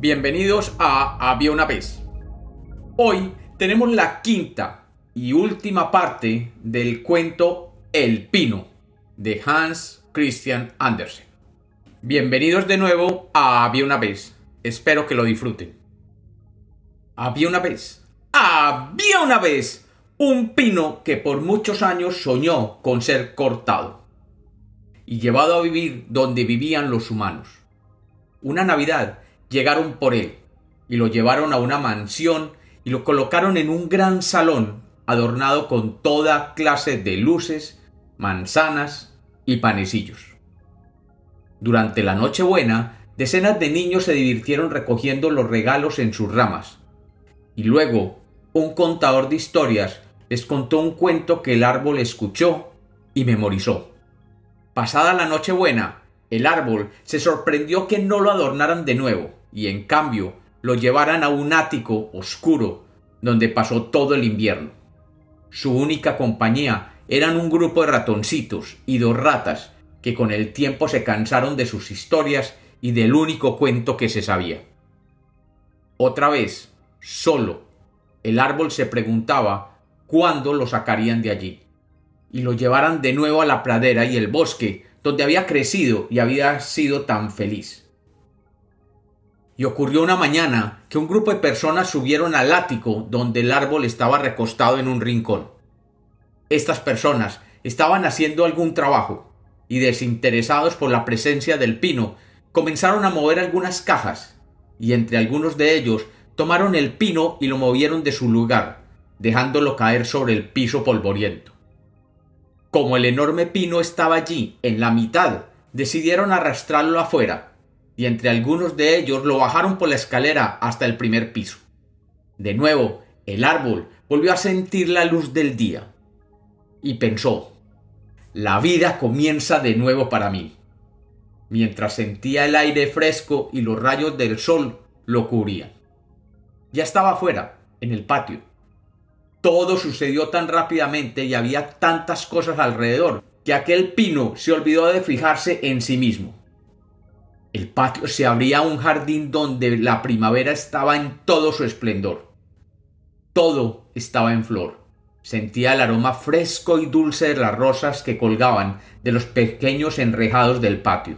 Bienvenidos a Había una vez. Hoy tenemos la quinta y última parte del cuento El Pino de Hans Christian Andersen. Bienvenidos de nuevo a Había una vez. Espero que lo disfruten. Había una vez. Había una vez un pino que por muchos años soñó con ser cortado y llevado a vivir donde vivían los humanos. Una Navidad llegaron por él y lo llevaron a una mansión y lo colocaron en un gran salón adornado con toda clase de luces, manzanas y panecillos. Durante la Nochebuena, decenas de niños se divirtieron recogiendo los regalos en sus ramas. Y luego, un contador de historias les contó un cuento que el árbol escuchó y memorizó. Pasada la Nochebuena, el árbol se sorprendió que no lo adornaran de nuevo y en cambio lo llevaran a un ático oscuro donde pasó todo el invierno. Su única compañía eran un grupo de ratoncitos y dos ratas que con el tiempo se cansaron de sus historias y del único cuento que se sabía. Otra vez, solo, el árbol se preguntaba cuándo lo sacarían de allí y lo llevaran de nuevo a la pradera y el bosque donde había crecido y había sido tan feliz. Y ocurrió una mañana que un grupo de personas subieron al ático donde el árbol estaba recostado en un rincón. Estas personas estaban haciendo algún trabajo y desinteresados por la presencia del pino, comenzaron a mover algunas cajas y entre algunos de ellos tomaron el pino y lo movieron de su lugar, dejándolo caer sobre el piso polvoriento. Como el enorme pino estaba allí, en la mitad, decidieron arrastrarlo afuera y entre algunos de ellos lo bajaron por la escalera hasta el primer piso. De nuevo, el árbol volvió a sentir la luz del día y pensó, la vida comienza de nuevo para mí. Mientras sentía el aire fresco y los rayos del sol lo cubrían. Ya estaba afuera, en el patio. Todo sucedió tan rápidamente y había tantas cosas alrededor que aquel pino se olvidó de fijarse en sí mismo. El patio se abría a un jardín donde la primavera estaba en todo su esplendor. Todo estaba en flor. Sentía el aroma fresco y dulce de las rosas que colgaban de los pequeños enrejados del patio.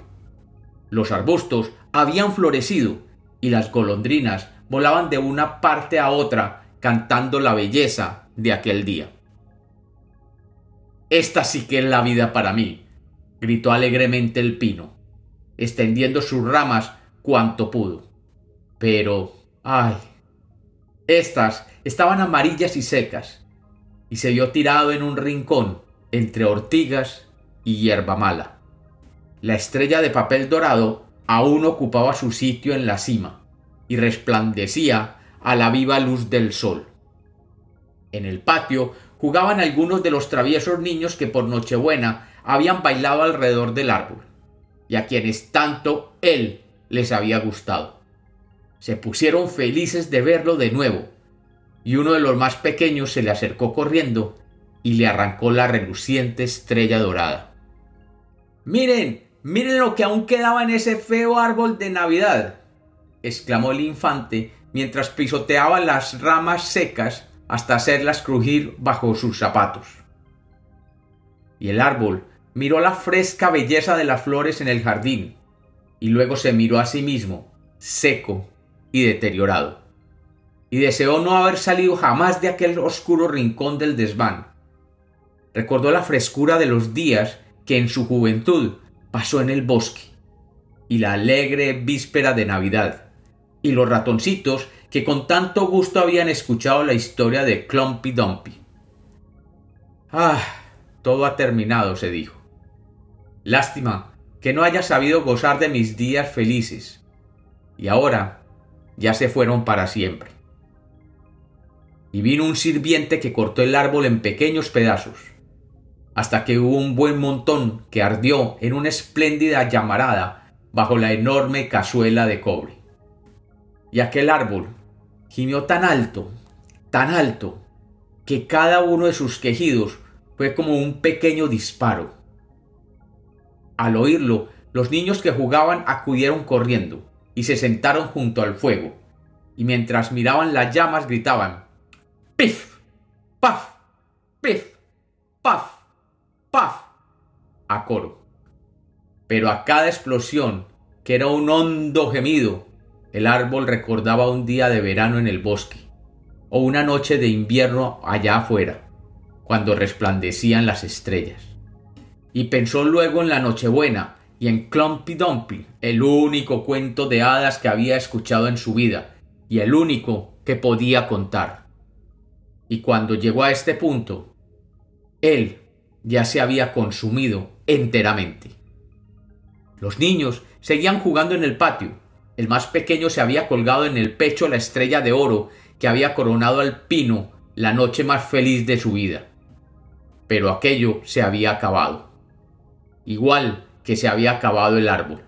Los arbustos habían florecido y las golondrinas volaban de una parte a otra cantando la belleza de aquel día. Esta sí que es la vida para mí, gritó alegremente el pino extendiendo sus ramas cuanto pudo. Pero, ay, estas estaban amarillas y secas, y se vio tirado en un rincón entre ortigas y hierba mala. La estrella de papel dorado aún ocupaba su sitio en la cima y resplandecía a la viva luz del sol. En el patio jugaban algunos de los traviesos niños que por Nochebuena habían bailado alrededor del árbol y a quienes tanto él les había gustado. Se pusieron felices de verlo de nuevo, y uno de los más pequeños se le acercó corriendo y le arrancó la reluciente estrella dorada. Miren, miren lo que aún quedaba en ese feo árbol de Navidad, exclamó el infante mientras pisoteaba las ramas secas hasta hacerlas crujir bajo sus zapatos. Y el árbol miró la fresca belleza de las flores en el jardín, y luego se miró a sí mismo, seco y deteriorado, y deseó no haber salido jamás de aquel oscuro rincón del desván. Recordó la frescura de los días que en su juventud pasó en el bosque, y la alegre víspera de Navidad, y los ratoncitos que con tanto gusto habían escuchado la historia de Clumpy Dumpy. Ah, todo ha terminado, se dijo. Lástima que no haya sabido gozar de mis días felices. Y ahora ya se fueron para siempre. Y vino un sirviente que cortó el árbol en pequeños pedazos, hasta que hubo un buen montón que ardió en una espléndida llamarada bajo la enorme cazuela de cobre. Y aquel árbol gimió tan alto, tan alto, que cada uno de sus quejidos fue como un pequeño disparo al oírlo, los niños que jugaban acudieron corriendo, y se sentaron junto al fuego, y mientras miraban las llamas gritaban ¡Pif! ¡Paf! ¡Pif! ¡Paf! ¡Paf! a coro. Pero a cada explosión, que era un hondo gemido, el árbol recordaba un día de verano en el bosque, o una noche de invierno allá afuera, cuando resplandecían las estrellas. Y pensó luego en la Nochebuena y en Clumpy Dumpy, el único cuento de hadas que había escuchado en su vida, y el único que podía contar. Y cuando llegó a este punto, él ya se había consumido enteramente. Los niños seguían jugando en el patio. El más pequeño se había colgado en el pecho la estrella de oro que había coronado al pino la noche más feliz de su vida. Pero aquello se había acabado. Igual que se había acabado el árbol.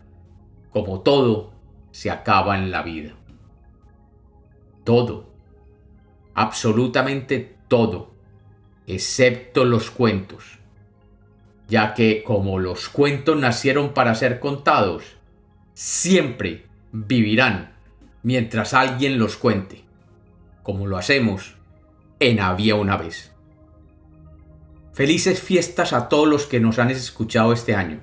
Como todo se acaba en la vida. Todo. Absolutamente todo. Excepto los cuentos ya que como los cuentos nacieron para ser contados, siempre vivirán mientras alguien los cuente, como lo hacemos en Había una vez. Felices fiestas a todos los que nos han escuchado este año,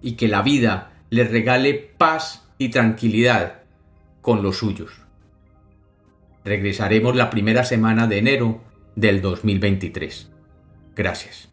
y que la vida les regale paz y tranquilidad con los suyos. Regresaremos la primera semana de enero del 2023. Gracias.